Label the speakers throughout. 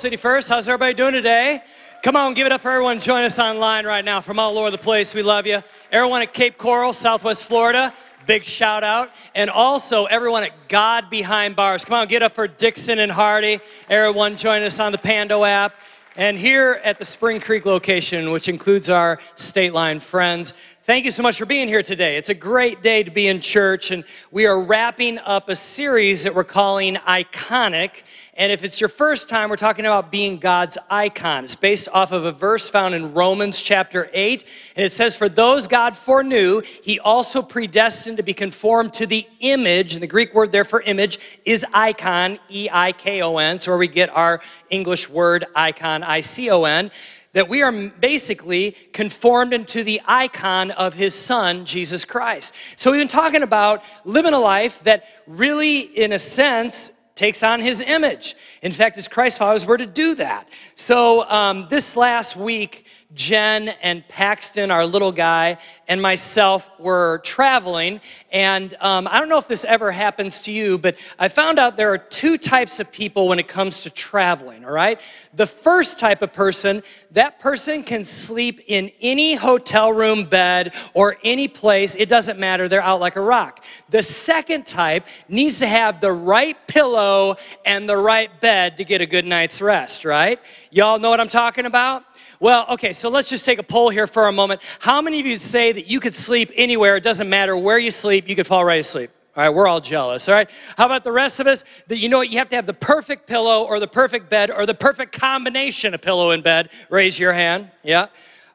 Speaker 1: City First. How's everybody doing today? Come on, give it up for everyone Join us online right now from all over the place. We love you. Everyone at Cape Coral, Southwest Florida, big shout out. And also everyone at God Behind Bars. Come on, get up for Dixon and Hardy. Everyone join us on the Pando app. And here at the Spring Creek location, which includes our State Line friends, Thank you so much for being here today. It's a great day to be in church, and we are wrapping up a series that we're calling Iconic. And if it's your first time, we're talking about being God's icon. It's based off of a verse found in Romans chapter 8, and it says, For those God foreknew, he also predestined to be conformed to the image, and the Greek word there for image is icon, E I K O N, so where we get our English word icon, I C O N that we are basically conformed into the icon of his son, Jesus Christ. So we've been talking about living a life that really, in a sense, takes on his image. In fact, as Christ followers, we're to do that. So um, this last week, Jen and Paxton, our little guy, and myself were traveling. And um, I don't know if this ever happens to you, but I found out there are two types of people when it comes to traveling, all right? The first type of person, that person can sleep in any hotel room bed or any place, it doesn't matter, they're out like a rock. The second type needs to have the right pillow and the right bed to get a good night's rest, right? Y'all know what I'm talking about? Well, okay, so let's just take a poll here for a moment. How many of you say that you could sleep anywhere? It doesn't matter where you sleep, you could fall right asleep. All right, we're all jealous. All right, how about the rest of us? That you know what? You have to have the perfect pillow or the perfect bed or the perfect combination of pillow and bed. Raise your hand. Yeah.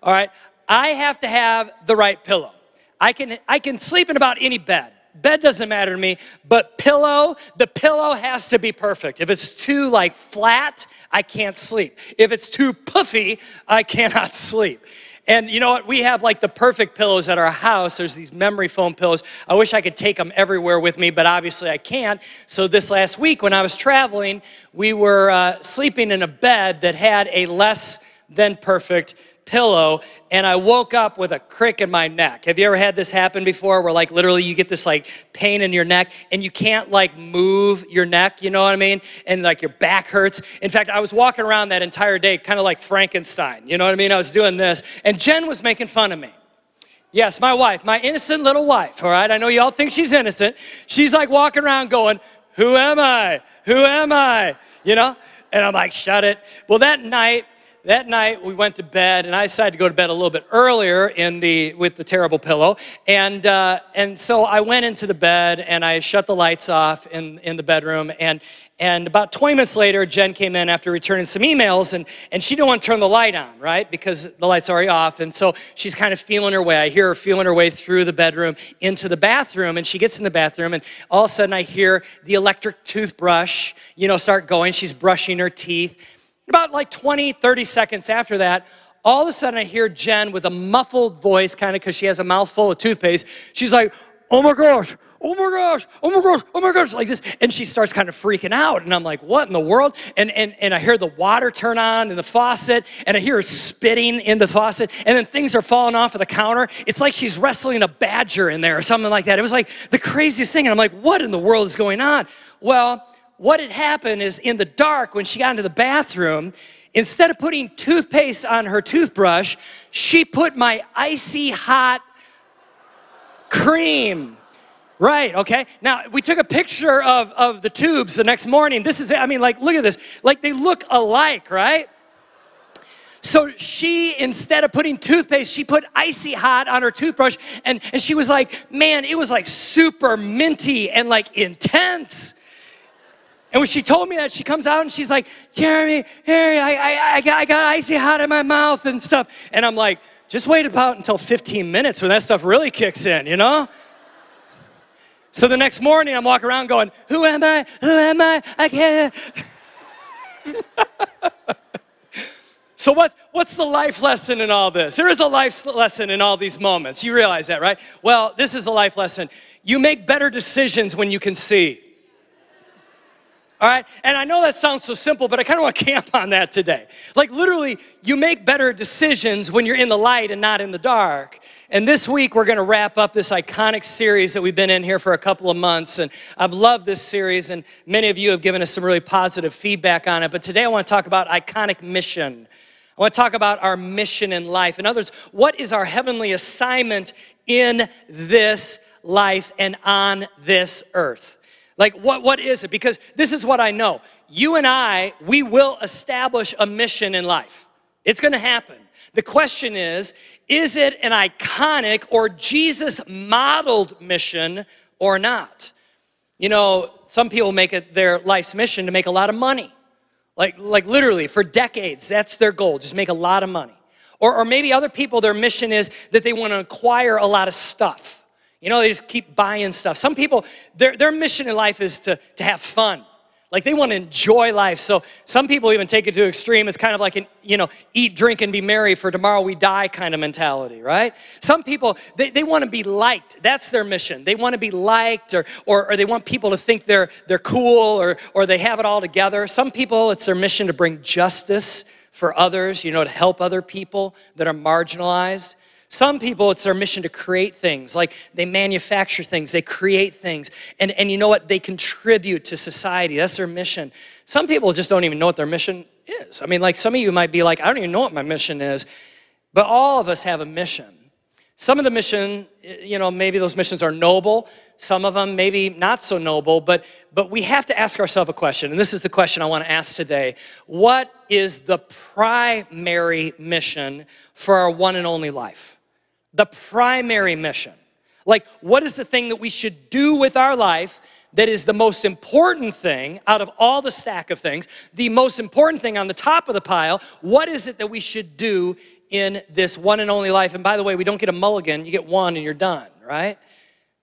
Speaker 1: All right. I have to have the right pillow. I can I can sleep in about any bed. Bed doesn't matter to me, but pillow, the pillow has to be perfect. If it's too like flat, I can't sleep. If it's too puffy, I cannot sleep. And you know what? We have like the perfect pillows at our house. There's these memory foam pillows. I wish I could take them everywhere with me, but obviously I can't. So this last week when I was traveling, we were uh, sleeping in a bed that had a less than perfect pillow and I woke up with a crick in my neck. Have you ever had this happen before where like literally you get this like pain in your neck and you can't like move your neck, you know what I mean? And like your back hurts. In fact, I was walking around that entire day kind of like Frankenstein, you know what I mean? I was doing this and Jen was making fun of me. Yes, my wife, my innocent little wife, all right? I know y'all think she's innocent. She's like walking around going, Who am I? Who am I? You know? And I'm like, Shut it. Well, that night, that night we went to bed and i decided to go to bed a little bit earlier in the with the terrible pillow. And uh, and so i went into the bed and i shut the lights off in in the bedroom. And and about 20 minutes later jen came in after returning some emails and and she didn't want to turn the light on right? Because the light's already off. And so she's kind of feeling her way. I hear her feeling her way through the bedroom into the bathroom and she gets in the bathroom and all of a sudden i hear the electric toothbrush you know start going. She's brushing her teeth about like 20, 30 seconds after that, all of a sudden I hear Jen with a muffled voice, kind of because she has a mouthful of toothpaste. She's like, oh my gosh, oh my gosh, oh my gosh, oh my gosh, like this. And she starts kind of freaking out. And I'm like, what in the world? And, and, and I hear the water turn on in the faucet, and I hear her spitting in the faucet, and then things are falling off of the counter. It's like she's wrestling a badger in there or something like that. It was like the craziest thing. And I'm like, what in the world is going on? Well, what had happened is in the dark, when she got into the bathroom, instead of putting toothpaste on her toothbrush, she put my icy hot cream. Right, okay. Now, we took a picture of, of the tubes the next morning. This is, I mean, like, look at this. Like, they look alike, right? So she, instead of putting toothpaste, she put icy hot on her toothbrush. And, and she was like, man, it was like super minty and like intense. And when she told me that, she comes out and she's like, Jeremy, Harry, I, I, I, got, I got icy hot in my mouth and stuff. And I'm like, just wait about until 15 minutes when that stuff really kicks in, you know? So the next morning, I'm walking around going, Who am I? Who am I? I can't. so, what, what's the life lesson in all this? There is a life lesson in all these moments. You realize that, right? Well, this is a life lesson. You make better decisions when you can see. All right? And I know that sounds so simple, but I kind of want to camp on that today. Like, literally, you make better decisions when you're in the light and not in the dark. And this week, we're going to wrap up this iconic series that we've been in here for a couple of months. And I've loved this series, and many of you have given us some really positive feedback on it. But today, I want to talk about iconic mission. I want to talk about our mission in life. In other words, what is our heavenly assignment in this life and on this earth? Like, what, what is it? Because this is what I know. You and I, we will establish a mission in life. It's gonna happen. The question is is it an iconic or Jesus modeled mission or not? You know, some people make it their life's mission to make a lot of money. Like, like literally, for decades, that's their goal, just make a lot of money. Or, or maybe other people, their mission is that they want to acquire a lot of stuff. You know, they just keep buying stuff. Some people, their, their mission in life is to, to have fun. Like they want to enjoy life. So some people even take it to extreme. It's kind of like an, you know, eat, drink, and be merry for tomorrow we die kind of mentality, right? Some people, they, they want to be liked. That's their mission. They want to be liked or, or, or they want people to think they're, they're cool or, or they have it all together. Some people, it's their mission to bring justice for others, you know, to help other people that are marginalized. Some people, it's their mission to create things, like they manufacture things, they create things, and, and you know what? They contribute to society. That's their mission. Some people just don't even know what their mission is. I mean, like some of you might be like, I don't even know what my mission is, but all of us have a mission. Some of the mission, you know, maybe those missions are noble, some of them maybe not so noble, but, but we have to ask ourselves a question, and this is the question I want to ask today. What is the primary mission for our one and only life? The primary mission. Like, what is the thing that we should do with our life that is the most important thing out of all the stack of things, the most important thing on the top of the pile? What is it that we should do in this one and only life? And by the way, we don't get a mulligan, you get one and you're done, right?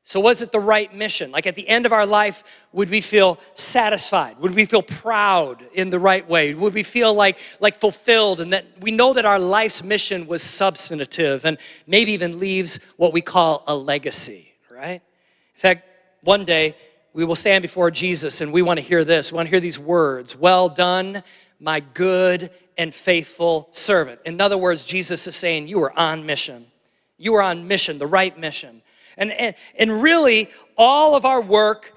Speaker 1: So, was it the right mission? Like at the end of our life, would we feel satisfied? Would we feel proud in the right way? Would we feel like, like fulfilled and that we know that our life's mission was substantive and maybe even leaves what we call a legacy, right? In fact, one day we will stand before Jesus and we want to hear this. We want to hear these words Well done, my good and faithful servant. In other words, Jesus is saying, You are on mission. You are on mission, the right mission. And, and, and really, all of our work,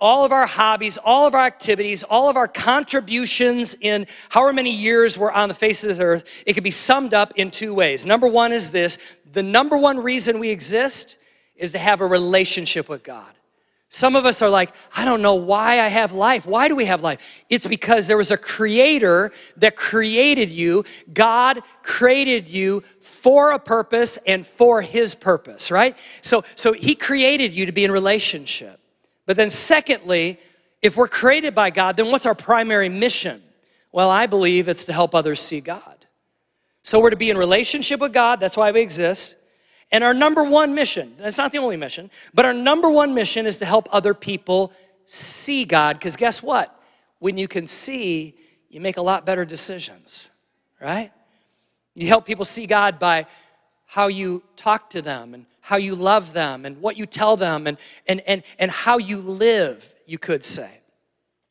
Speaker 1: all of our hobbies, all of our activities, all of our contributions in however many years we're on the face of this earth, it can be summed up in two ways. Number one is this the number one reason we exist is to have a relationship with God. Some of us are like, I don't know why I have life. Why do we have life? It's because there was a creator that created you. God created you for a purpose and for his purpose, right? So, so he created you to be in relationship. But then, secondly, if we're created by God, then what's our primary mission? Well, I believe it's to help others see God. So we're to be in relationship with God, that's why we exist. And our number one mission, that's not the only mission, but our number one mission is to help other people see God. Because guess what? When you can see, you make a lot better decisions, right? You help people see God by how you talk to them and how you love them and what you tell them and, and, and, and how you live, you could say.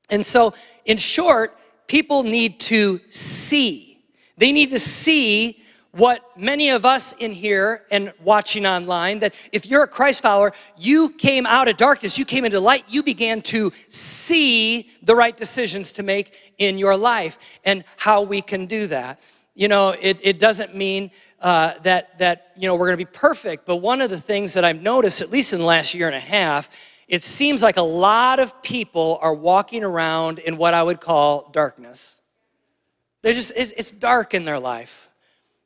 Speaker 1: And so, in short, people need to see. They need to see what many of us in here and watching online that if you're a Christ follower, you came out of darkness, you came into light, you began to see the right decisions to make in your life and how we can do that. You know, it, it doesn't mean uh, that, that, you know, we're gonna be perfect, but one of the things that I've noticed, at least in the last year and a half, it seems like a lot of people are walking around in what I would call darkness. They're just, it's, it's dark in their life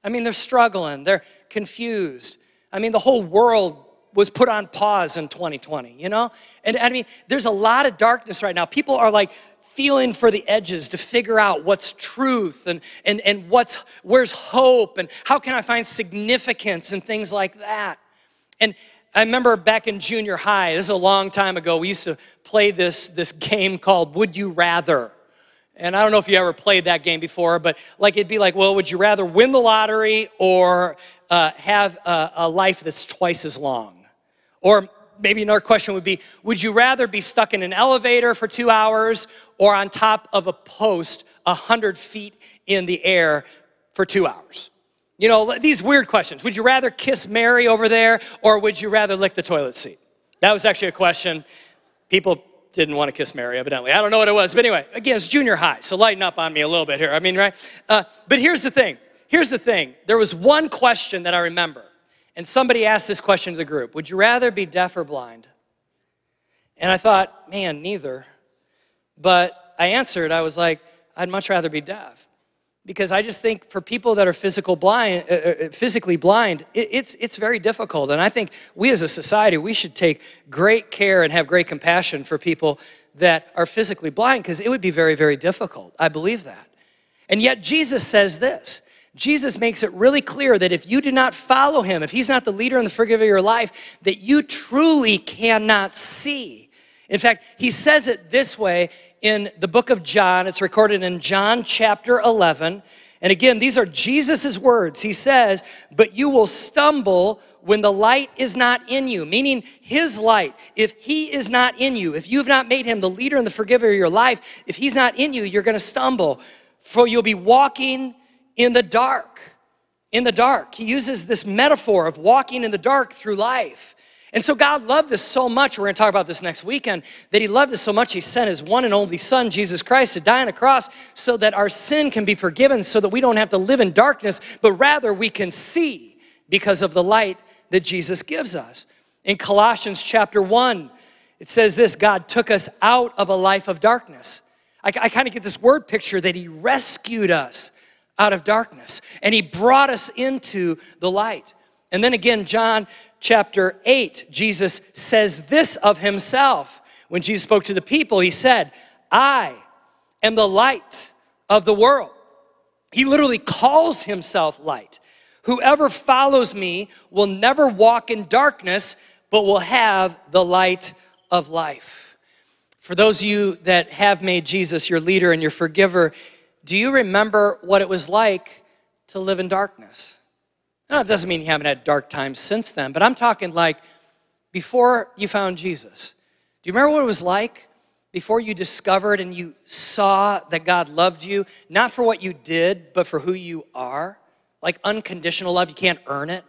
Speaker 1: I mean, they're struggling, they're confused. I mean, the whole world was put on pause in 2020, you know? And I mean, there's a lot of darkness right now. People are like feeling for the edges to figure out what's truth and, and, and what's, where's hope and how can I find significance and things like that. And I remember back in junior high, this is a long time ago, we used to play this, this game called Would You Rather. And I don't know if you ever played that game before, but like it'd be like, well, would you rather win the lottery or uh, have a, a life that's twice as long? Or maybe another question would be Would you rather be stuck in an elevator for two hours or on top of a post 100 feet in the air for two hours? You know, these weird questions. Would you rather kiss Mary over there or would you rather lick the toilet seat? That was actually a question. People didn't want to kiss Mary, evidently. I don't know what it was. But anyway, again, it's junior high, so lighten up on me a little bit here. I mean, right? Uh, but here's the thing. Here's the thing. There was one question that I remember, and somebody asked this question to the group Would you rather be deaf or blind? And I thought, man, neither. But I answered, I was like, I'd much rather be deaf because I just think for people that are physical blind, uh, uh, physically blind, it, it's, it's very difficult. And I think we as a society, we should take great care and have great compassion for people that are physically blind because it would be very, very difficult. I believe that. And yet Jesus says this. Jesus makes it really clear that if you do not follow him, if he's not the leader and the forgiver of your life, that you truly cannot see. In fact, he says it this way in the book of John. It's recorded in John chapter 11. And again, these are Jesus' words. He says, But you will stumble when the light is not in you, meaning his light. If he is not in you, if you have not made him the leader and the forgiver of your life, if he's not in you, you're gonna stumble. For you'll be walking in the dark. In the dark. He uses this metaphor of walking in the dark through life. And so God loved us so much, we're gonna talk about this next weekend, that He loved us so much, He sent His one and only Son, Jesus Christ, to die on a cross so that our sin can be forgiven, so that we don't have to live in darkness, but rather we can see because of the light that Jesus gives us. In Colossians chapter 1, it says this God took us out of a life of darkness. I, I kind of get this word picture that He rescued us out of darkness and He brought us into the light. And then again, John chapter 8, Jesus says this of himself. When Jesus spoke to the people, he said, I am the light of the world. He literally calls himself light. Whoever follows me will never walk in darkness, but will have the light of life. For those of you that have made Jesus your leader and your forgiver, do you remember what it was like to live in darkness? Now, it doesn't mean you haven't had dark times since then, but I'm talking like before you found Jesus. Do you remember what it was like before you discovered and you saw that God loved you, not for what you did, but for who you are? Like unconditional love, you can't earn it.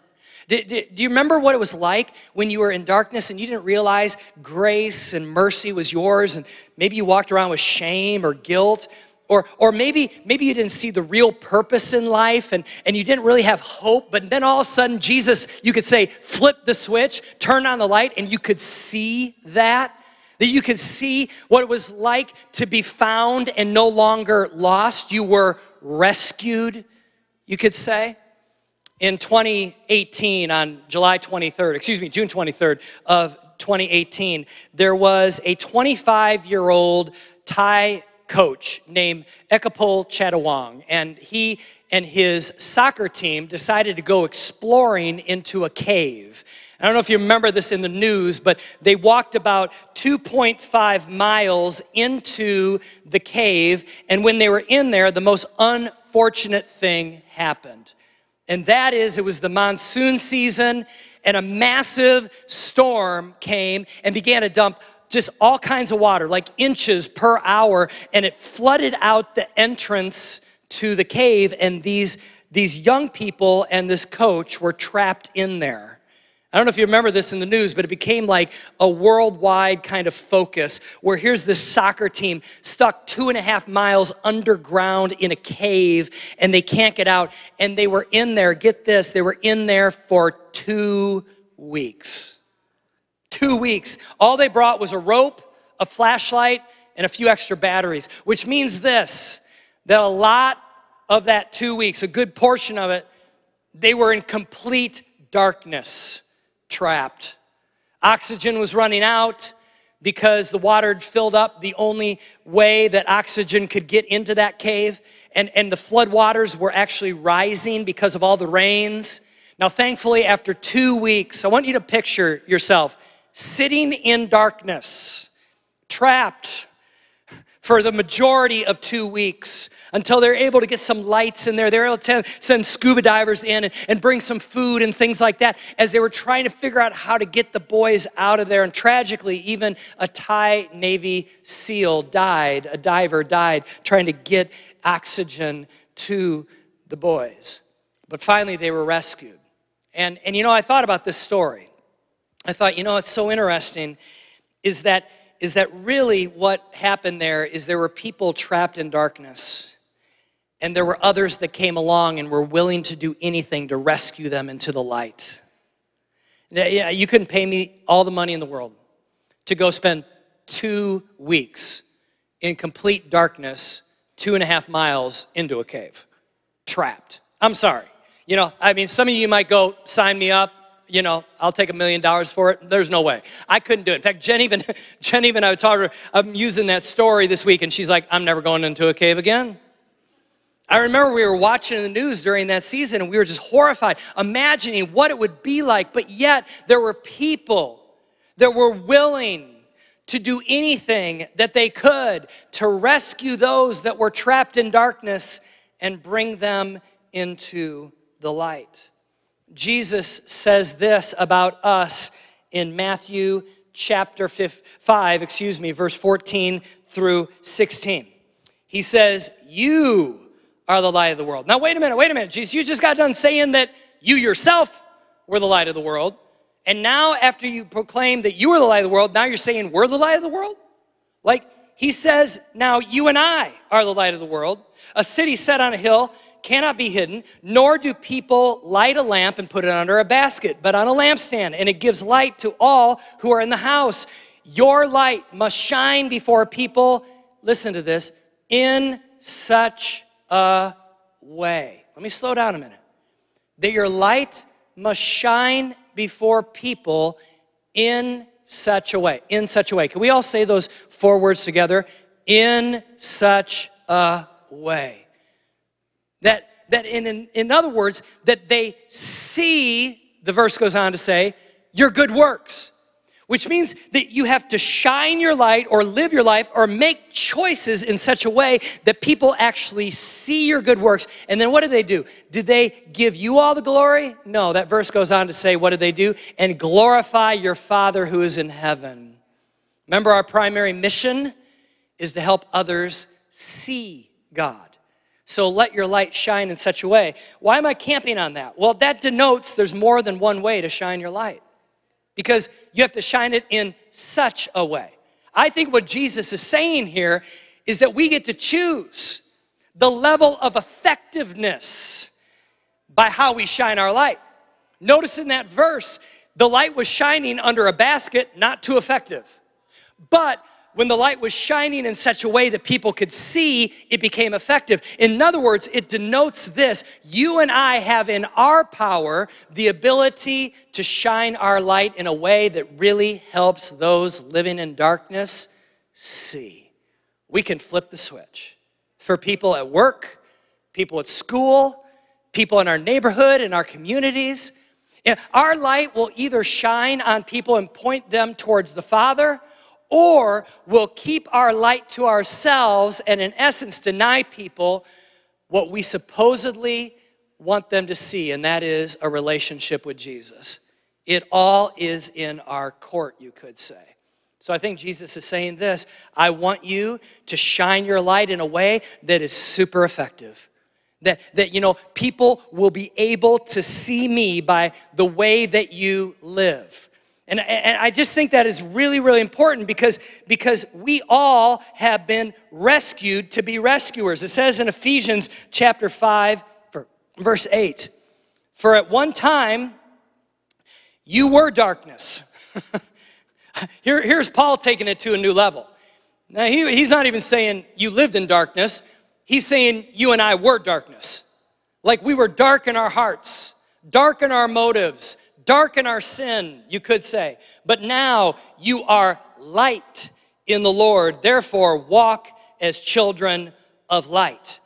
Speaker 1: Do, you remember what it was like when you were in darkness and you didn't realize grace and mercy was yours and maybe you walked around with shame or guilt? Or, or maybe, maybe you didn't see the real purpose in life and, and you didn't really have hope, but then all of a sudden, Jesus, you could say, flip the switch, turn on the light, and you could see that. That you could see what it was like to be found and no longer lost. You were rescued, you could say. In 2018, on July 23rd, excuse me, June 23rd of 2018, there was a 25 year old Thai coach named Ekapol Chanthawong, and he and his soccer team decided to go exploring into a cave. I don't know if you remember this in the news, but they walked about 2.5 miles into the cave, and when they were in there, the most unfortunate thing happened. And that is, it was the monsoon season, and a massive storm came and began to dump just all kinds of water, like inches per hour, and it flooded out the entrance to the cave, and these, these young people and this coach were trapped in there. I don't know if you remember this in the news, but it became like a worldwide kind of focus where here's this soccer team stuck two and a half miles underground in a cave and they can't get out. And they were in there, get this, they were in there for two weeks two weeks. All they brought was a rope, a flashlight, and a few extra batteries, which means this that a lot of that two weeks, a good portion of it, they were in complete darkness, trapped. Oxygen was running out because the water had filled up the only way that oxygen could get into that cave. And, and the flood waters were actually rising because of all the rains. Now, thankfully, after two weeks, I want you to picture yourself sitting in darkness, trapped for the majority of two weeks until they're able to get some lights in there. They're able to send scuba divers in and, and, bring some food and things like that as they were trying to figure out how to get the boys out of there. And tragically, even a Thai Navy SEAL died, a diver died, trying to get oxygen to the boys. But finally, they were rescued. And, and you know, I thought about this story. I thought, you know, it's so interesting is that is that really what happened there is there were people trapped in darkness and there were others that came along and were willing to do anything to rescue them into the light. Yeah, you couldn't pay me all the money in the world to go spend two weeks in complete darkness, two and a half miles into a cave, trapped. I'm sorry. You know, I mean, some of you might go, sign me up you know, I'll take a million dollars for it. There's no way. I couldn't do it. In fact, Jen even, Jen even, I told her, I'm using that story this week, and she's like, I'm never going into a cave again. I remember we were watching the news during that season, and we were just horrified, imagining what it would be like. But yet, there were people that were willing to do anything that they could to rescue those that were trapped in darkness and bring them into the light. Jesus says this about us in Matthew chapter 5, excuse me, verse 14 through 16. He says, You are the light of the world. Now, wait a minute, wait a minute, Jesus, you just got done saying that you yourself were the light of the world. And now, after you proclaim that you are the light of the world, now you're saying we're the light of the world? Like, he says, Now you and I are the light of the world. A city set on a hill cannot be hidden, nor do people light a lamp and put it under a basket, but on a lampstand, and it gives light to all who are in the house. Your light must shine before people, listen to this, in such a way. Let me slow down a minute. That your light must shine before people in such a way. In such a way. Can we all say those four words together? In such a way. That, that in, in, in other words, that they see, the verse goes on to say, your good works which means that you have to shine your light or live your life or make choices in such a way that people actually see your good works. And then what do they do? Did they give you all the glory? No, that verse goes on to say, what did they do? And glorify your Father who is in heaven. Remember, our primary mission is to help others see God. So let your light shine in such a way. Why am I camping on that? Well, that denotes there's more than one way to shine your light because you have to shine it in such a way. I think what Jesus is saying here is that we get to choose the level of effectiveness by how we shine our light. Notice in that verse, the light was shining under a basket, not too effective. But when the light was shining in such a way that people could see, it became effective. In other words, it denotes this you and I have in our power the ability to shine our light in a way that really helps those living in darkness see. We can flip the switch for people at work, people at school, people in our neighborhood, in our communities. Eh, our light will either shine on people and point them towards the Father or we'll keep our light to ourselves and, in essence, deny people what we supposedly want them to see, and that is a relationship with Jesus. It all is in our court, you could say. So I think Jesus is saying this I want you to shine your light in a way that is super effective. That, that you know people will be able to see me by the way that you live and, and I just think that is really, really important because, because we all have been rescued to be rescuers. It says in Ephesians chapter 5, verse 8, For at one time you were darkness. Here, here's Paul taking it to a new level. Now, he, he's not even saying you lived in darkness, he's saying you and I were darkness. Like we were dark in our hearts, dark in our motives, darken our sin, you could say. But now you are light in the Lord. Therefore, walk as children of light.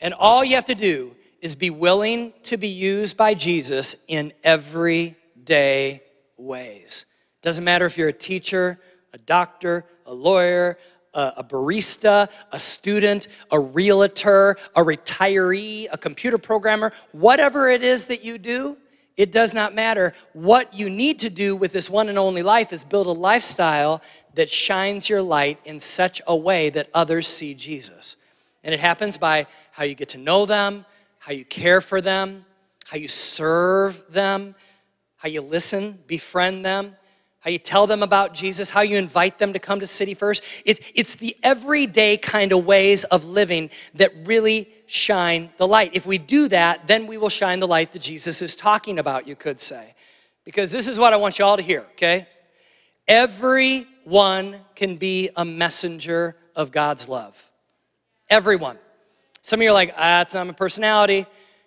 Speaker 1: And all you have to do is be willing to be used by Jesus in everyday ways. Doesn't matter if you're a teacher, a doctor, a lawyer, a barista, a student, a realtor, a retiree, a computer programmer, whatever it is that you do, it does not matter. What you need to do with this one and only life is build a lifestyle that shines your light in such a way that others see Jesus. And it happens by how you get to know them, how you care for them, how you serve them, how you listen, befriend them, how you tell them about Jesus, how you invite them to come to City First. It, it's the everyday kind of ways of living that really shine the light. If we do that, then we will shine the light that Jesus is talking about, you could say. Because this is what I want you all to hear, okay? Everyone can be a messenger of God's love. Everyone. Some of you are like, ah, that's not my personality.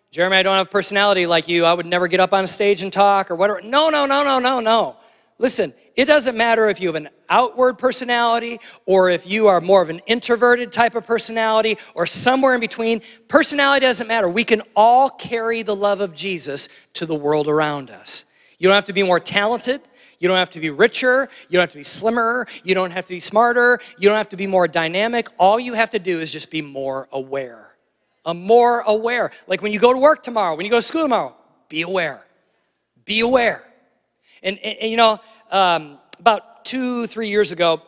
Speaker 1: Jeremy, I don't have a personality like you. I would never get up on a stage and talk or whatever. No, no, no, no, no, no. Listen, it doesn't matter if you have an outward personality or if you are more of an introverted type of personality or somewhere in between. Personality doesn't matter. We can all carry the love of Jesus to the world around us. You don't have to be more talented. You don't have to be richer. You don't have to be slimmer. You don't have to be smarter. You don't have to be more dynamic. All you have to do is just be more aware. A more aware. Like when you go to work tomorrow, when you go to school tomorrow, be aware. Be aware. And, and, and you know, um, about two, three years ago,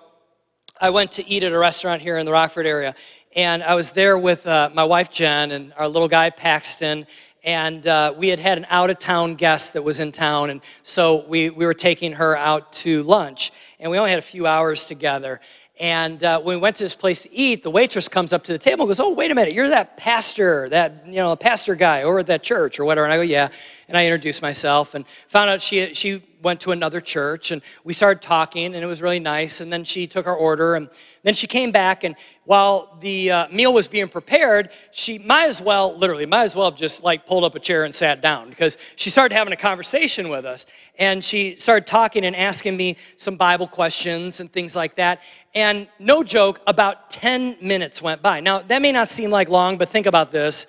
Speaker 1: I went to eat at a restaurant here in the Rockford area. And I was there with uh, my wife, Jen, and our little guy, Paxton. And uh, we had had an out of town guest that was in town. And so we, we were taking her out to lunch. And we only had a few hours together. And uh, when we went to this place to eat, the waitress comes up to the table and goes, Oh, wait a minute, you're that pastor, that, you know, pastor guy over at that church or whatever. And I go, Yeah. And I introduced myself and found out she, she went to another church and we started talking and it was really nice. And then she took our order and then she came back and while the uh, meal was being prepared, she might as well, literally, might as well have just like pulled up a chair and sat down because she started having a conversation with us and she started talking and asking me some Bible questions and things like that. And no joke, about 10 minutes went by. Now, that may not seem like long, but think about this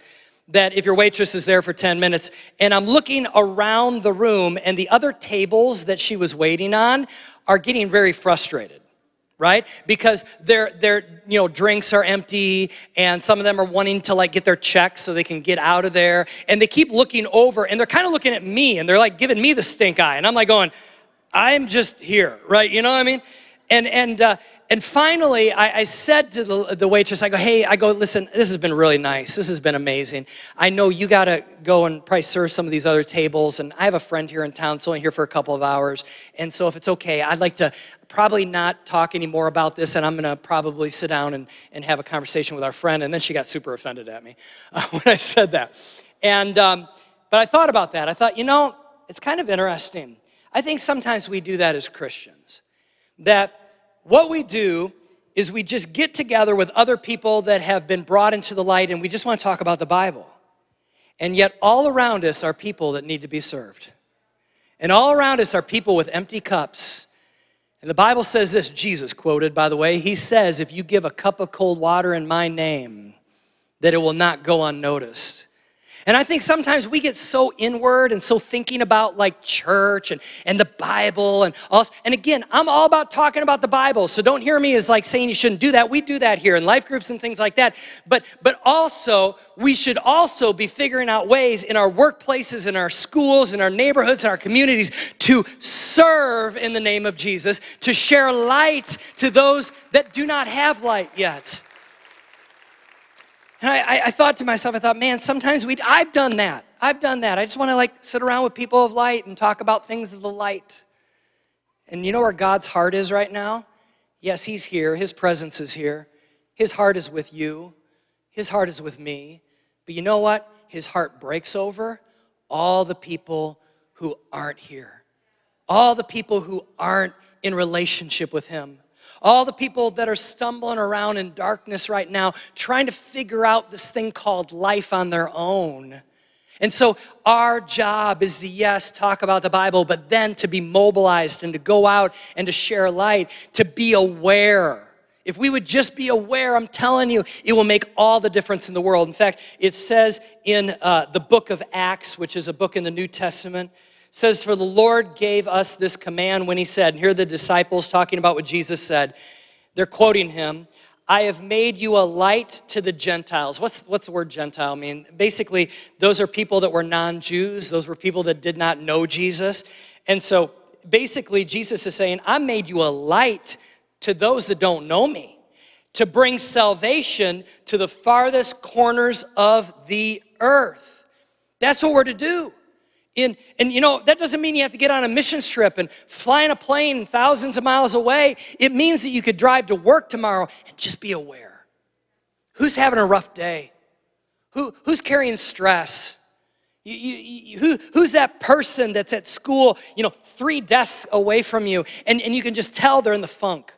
Speaker 1: that if your waitress is there for 10 minutes and I'm looking around the room and the other tables that she was waiting on are getting very frustrated right? Because their their you know drinks are empty and some of them are wanting to like get their checks so they can get out of there and they keep looking over and they're kind of looking at me and they're like giving me the stink eye and i'm like going i'm just here right? You know what i mean and and uh, and finally, I, I, said to the, the waitress, I go, hey, I go, listen, this has been really nice. This has been amazing. I know you got to go and probably serve some of these other tables. And I have a friend here in town, it's only here for a couple of hours. And so if it's okay, I'd like to probably not talk anymore about this. And I'm going to probably sit down and, and have a conversation with our friend. And then she got super offended at me uh, when I said that. And, um, but I thought about that. I thought, you know, it's kind of interesting. I think sometimes we do that as Christians. That what we do is we just get together with other people that have been brought into the light and we just want to talk about the Bible. And yet, all around us are people that need to be served. And all around us are people with empty cups. And the Bible says this, Jesus quoted, by the way, he says, If you give a cup of cold water in my name, that it will not go unnoticed. And I think sometimes we get so inward and so thinking about like church and, and the Bible and all. And again, I'm all about talking about the Bible. So don't hear me as like saying you shouldn't do that. We do that here in life groups and things like that. But but also we should also be figuring out ways in our workplaces, in our schools, in our neighborhoods, in our communities to serve in the name of Jesus, to share light to those that do not have light yet. And I, I, thought to myself, I thought, man, sometimes we, I've done that. I've done that. I just want to like sit around with people of light and talk about things of the light. And you know where God's heart is right now? Yes, He's here. His presence is here. His heart is with you. His heart is with me. But you know what? His heart breaks over all the people who aren't here, all the people who aren't in relationship with Him all the people that are stumbling around in darkness right now, trying to figure out this thing called life on their own. And so, our job is to, yes, talk about the Bible, but then to be mobilized and to go out and to share light, to be aware. If we would just be aware, I'm telling you, it will make all the difference in the world. In fact, it says in uh, the book of Acts, which is a book in the New Testament, says, For the Lord gave us this command when he said, and here the disciples talking about what Jesus said, They're quoting him. I have made you a light to the Gentiles. What's, what's the word Gentile mean? Basically, those are people that were non Jews, those were people that did not know Jesus. And so basically, Jesus is saying, I made you a light to those that don't know me, to bring salvation to the farthest corners of the earth. That's what we're to do. In, and you know, that doesn't mean you have to get on a mission trip and fly in a plane thousands of miles away. It means that you could drive to work tomorrow and just be aware. Who's having a rough day? Who, who's carrying stress? You, you, you, who, who's that person that's at school, you know, three desks away from you, and, and you can just tell they're in the funk?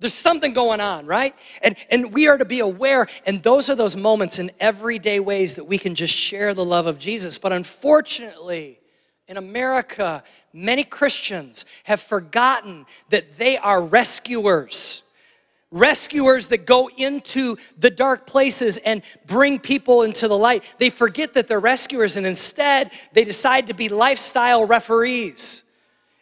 Speaker 1: There's something going on, right? And, and we are to be aware, and those are those moments in everyday ways that we can just share the love of Jesus. But unfortunately, in America, many Christians have forgotten that they are rescuers. Rescuers that go into the dark places and bring people into the light. They forget that they're rescuers and instead they decide to be lifestyle referees.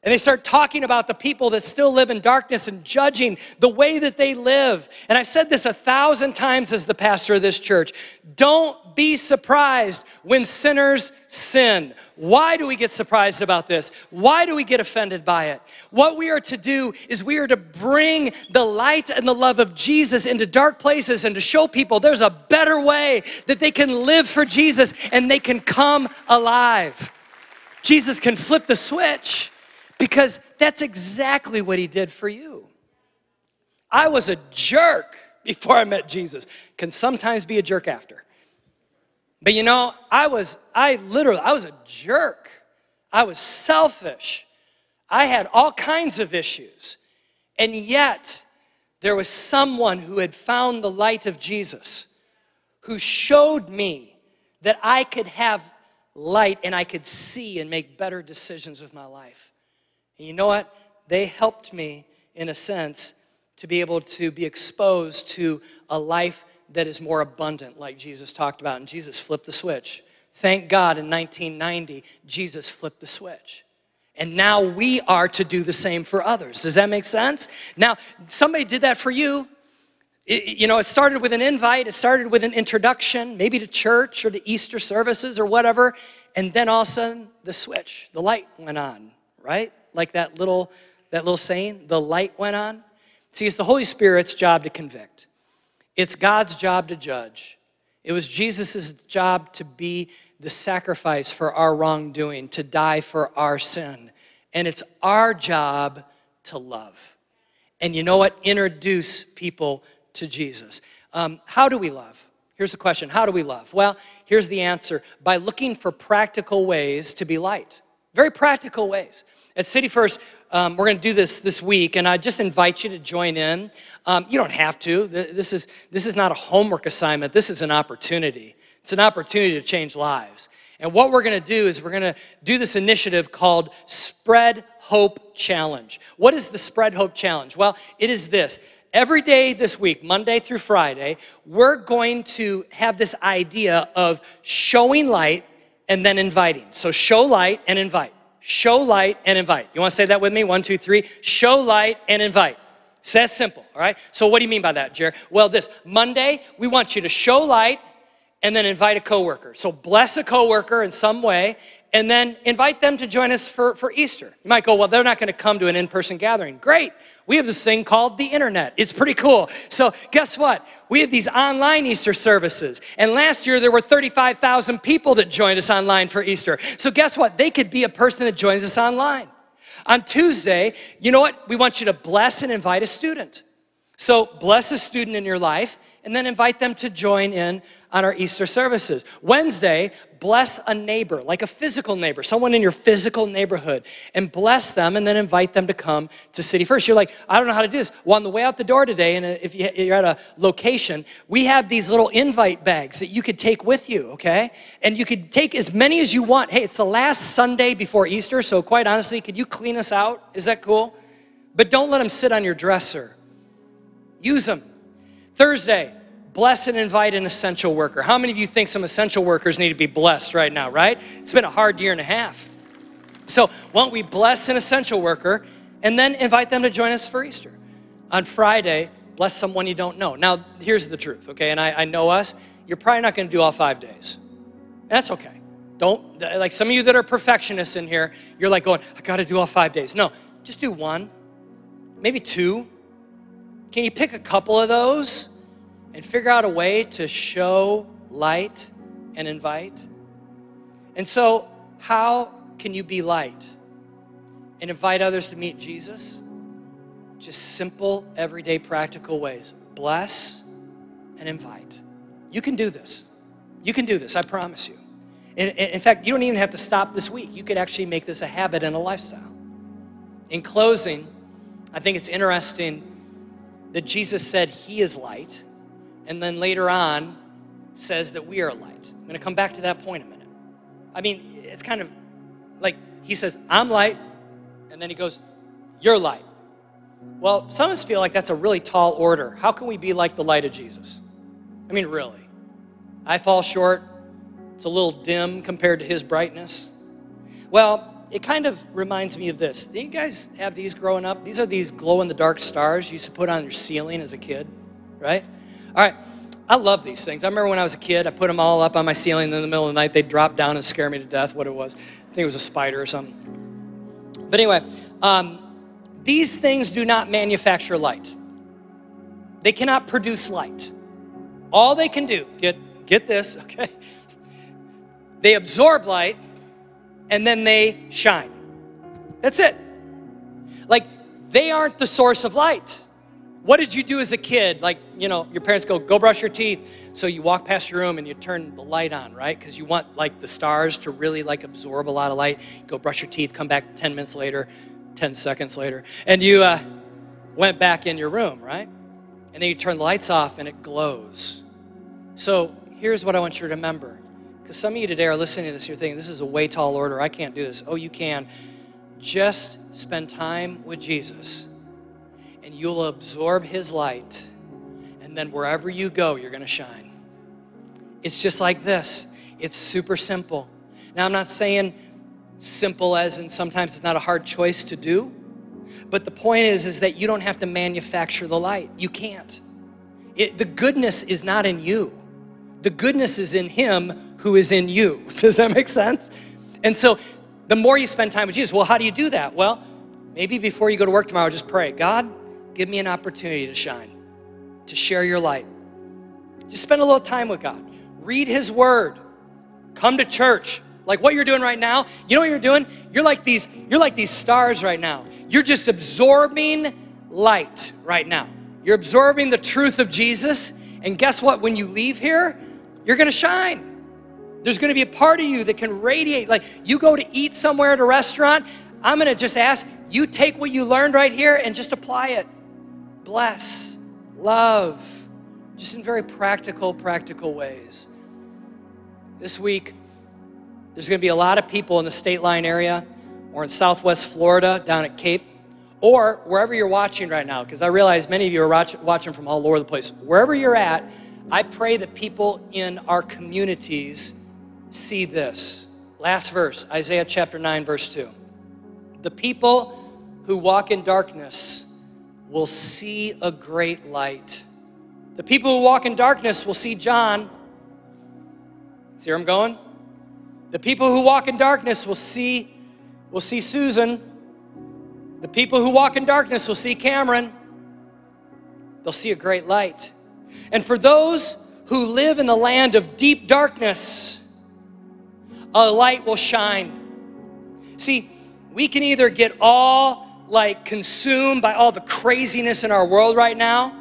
Speaker 1: And they start talking about the people that still live in darkness and judging the way that they live. And I've said this a thousand times as the pastor of this church. Don't be surprised when sinners sin. Why do we get surprised about this? Why do we get offended by it? What we are to do is we are to bring the light and the love of Jesus into dark places and to show people there's a better way that they can live for Jesus and they can come alive. Jesus can flip the switch because that's exactly what he did for you. I was a jerk before I met Jesus, can sometimes be a jerk after. But you know, I was, I literally, I was a jerk. I was selfish. I had all kinds of issues. And yet, there was someone who had found the light of Jesus who showed me that I could have light and I could see and make better decisions with my life. And you know what? They helped me, in a sense, to be able to be exposed to a life that is more abundant, like Jesus talked about. And Jesus flipped the switch. Thank God in 1990, Jesus flipped the switch. And now we are to do the same for others. Does that make sense? Now, somebody did that for you. It, you know, it started with an invite, it started with an introduction, maybe to church or to Easter services or whatever. And then all of a sudden, the switch, the light went on, right? Like that little, that little saying, the light went on? See, it's the Holy Spirit's job to convict. It's God's job to judge. It was Jesus' job to be the sacrifice for our wrongdoing, to die for our sin. And it's our job to love. And you know what? Introduce people to Jesus. Um, how do we love? Here's the question How do we love? Well, here's the answer by looking for practical ways to be light. Very practical ways. At City First, um, we're going to do this this week, and I just invite you to join in. Um, you don't have to. This is, this is not a homework assignment. This is an opportunity. It's an opportunity to change lives. And what we're going to do is we're going to do this initiative called Spread Hope Challenge. What is the Spread Hope Challenge? Well, it is this. Every day this week, Monday through Friday, we're going to have this idea of showing light and then inviting. So show light and invite show light, and invite. You want to say that with me? One, two, three. Show light and invite. So that's simple, all right? So what do you mean by that, Jer? Well, this Monday, we want you to show light and then invite a coworker. So bless a coworker in some way and then invite them to join us for, for Easter. You might go, well, they're not going to come to an in person gathering. Great. We have this thing called the internet. It's pretty cool. So, guess what? We have these online Easter services. And last year, there were 35,000 people that joined us online for Easter. So, guess what? They could be a person that joins us online. On Tuesday, you know what? We want you to bless and invite a student. So, bless a student in your life and then invite them to join in on our Easter services. Wednesday, bless a neighbor, like a physical neighbor, someone in your physical neighborhood, and bless them and then invite them to come to City First. You're like, I don't know how to do this. Well, on the way out the door today, and uh, if you're at a location, we have these little invite bags that you could take with you, okay? And you could take as many as you want. Hey, it's the last Sunday before Easter, so quite honestly, could you clean us out? Is that cool? But don't let them sit on your dresser. Use them. Thursday, bless and invite an essential worker. How many of you think some essential workers need to be blessed right now, right? It's been a hard year and a half. So, why don't we bless an essential worker and then invite them to join us for Easter? On Friday, bless someone you don't know. Now, here's the truth, okay? And I, I know us. You're probably not going to do all five days. That's okay. Don't, like some of you that are perfectionists in here, you're like going, I got to do all five days. No, just do one, maybe two. Can you pick a couple of those and figure out a way to show light and invite? And so, how can you be light and invite others to meet Jesus? Just simple, everyday, practical ways. Bless and invite. You can do this. You can do this, I promise you. In, in, fact, you don't even have to stop this week. You could actually make this a habit and a lifestyle. In closing, I think it's interesting that Jesus said he is light, and then later on says that we are light. I'm going to come back to that point in a minute. I mean, it's kind of like he says, I'm light, and then he goes, You're light. Well, some of us feel like that's a really tall order. How can we be like the light of Jesus? I mean, really. I fall short. It's a little dim compared to his brightness. Well, it kind of reminds me of this. Do you guys have these growing up? These are these glow in the dark stars you used to put on your ceiling as a kid, right? All right. I love these things. I remember when I was a kid, I put them all up on my ceiling. And in the middle of the night, they'd drop down and scare me to death. What it was, I think it was a spider or something. But anyway, um, these things do not manufacture light. They cannot produce light. All they can do, get get this, okay? They absorb light and then they shine. That's it. Like, they aren't the source of light. What did you do as a kid? Like, you know, your parents go, go brush your teeth. So you walk past your room and you turn the light on, right? Because you want like the stars to really like absorb a lot of light. Go brush your teeth, come back 10 minutes later, 10 seconds later, and you uh, went back in your room, right? And then you turn the lights off and it glows. So here's what I want you to remember. Because some of you today are listening to this, you're thinking, this is a way tall order. I can't do this. Oh, you can. Just spend time with Jesus, and you'll absorb his light. And then wherever you go, you're going to shine. It's just like this it's super simple. Now, I'm not saying simple as in sometimes it's not a hard choice to do, but the point is, is that you don't have to manufacture the light. You can't. It, the goodness is not in you the goodness is in him who is in you. Does that make sense? And so the more you spend time with Jesus, well, how do you do that? Well, maybe before you go to work tomorrow, just pray God, give me an opportunity to shine, to share your light. Just spend a little time with God. Read his word. Come to church. Like what you're doing right now, you know what you're doing? You're like these, you're like these stars right now. You're just absorbing light right now. You're absorbing the truth of Jesus. And guess what? When you leave here, you're gonna shine. There's gonna be a part of you that can radiate. Like you go to eat somewhere at a restaurant, I'm gonna just ask you take what you learned right here and just apply it. Bless, love, just in very practical, practical ways. This week, there's gonna be a lot of people in the state line area or in southwest Florida down at Cape or wherever you're watching right now, because I realize many of you are watching from all over the place. Wherever you're at, I pray that people in our communities see this. Last verse, Isaiah chapter 9, verse 2. The people who walk in darkness will see a great light. The people who walk in darkness will see John. See where I'm going? The people who walk in darkness will see will see Susan. The people who walk in darkness will see Cameron. They'll see a great light. And for those who live in the land of deep darkness, a light will shine. See, we can either get all like consumed by all the craziness in our world right now,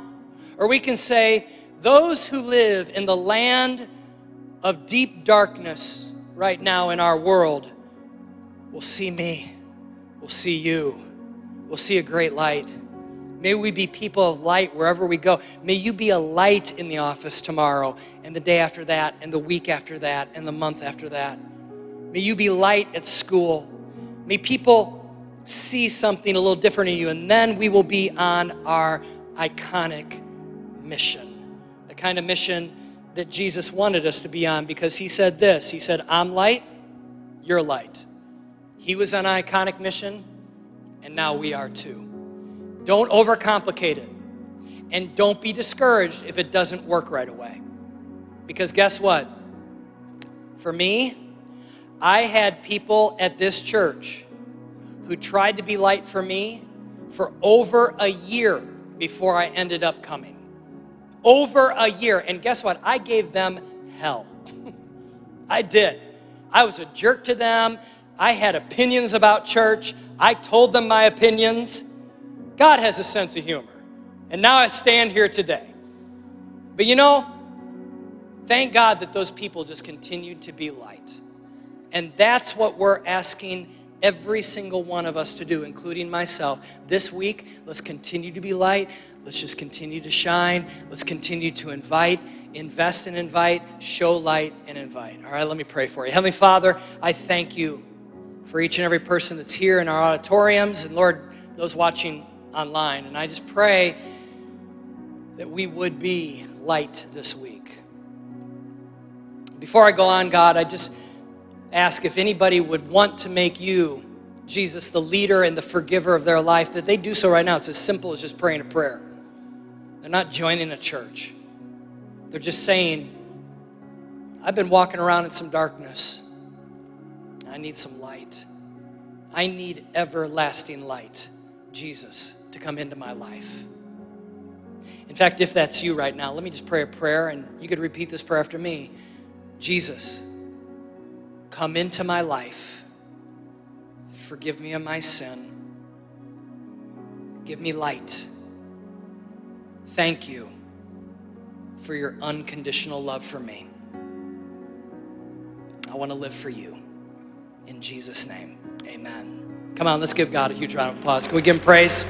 Speaker 1: or we can say, those who live in the land of deep darkness right now in our world will see me, will see you, will see a great light. May we be people of light wherever we go. May you be a light in the office tomorrow, and the day after that, and the week after that, and the month after that. May you be light at school. May people see something a little different in you, and then we will be on our iconic mission. The kind of mission that Jesus wanted us to be on because he said this He said, I'm light, you're light. He was on an iconic mission, and now we are too. Don't overcomplicate it. And don't be discouraged if it doesn't work right away. Because guess what? For me, I had people at this church who tried to be light for me for over a year before I ended up coming. Over a year. And guess what? I gave them hell. I did. I was a jerk to them. I had opinions about church. I told them my opinions. God has a sense of humor. And now I stand here today. But you know, thank God that those people just continued to be light. And that's what we're asking every single one of us to do, including myself. This week, let's continue to be light. Let's just continue to shine. Let's continue to invite, invest and invite, show light and invite. All right, let me pray for you. Heavenly Father, I thank you for each and every person that's here in our auditoriums and Lord, those watching online. And I just pray that we would be light this week. Before I go on, God, I just ask if anybody would want to make you, Jesus, the leader and the forgiver of their life, that they do so right now. It's as simple as just praying a prayer. They're not joining a church. They're just saying, I've been walking around in some darkness. I need some light. I need everlasting light, Jesus, to come into my life. In fact, if that's you right now, let me just pray a prayer and you could repeat this prayer after me. Jesus, come into my life. Forgive me of my sin. Give me light. Thank you for your unconditional love for me. I want to live for you. In Jesus' name, amen. Come on, let's give God a huge round of applause. Can we give him praise?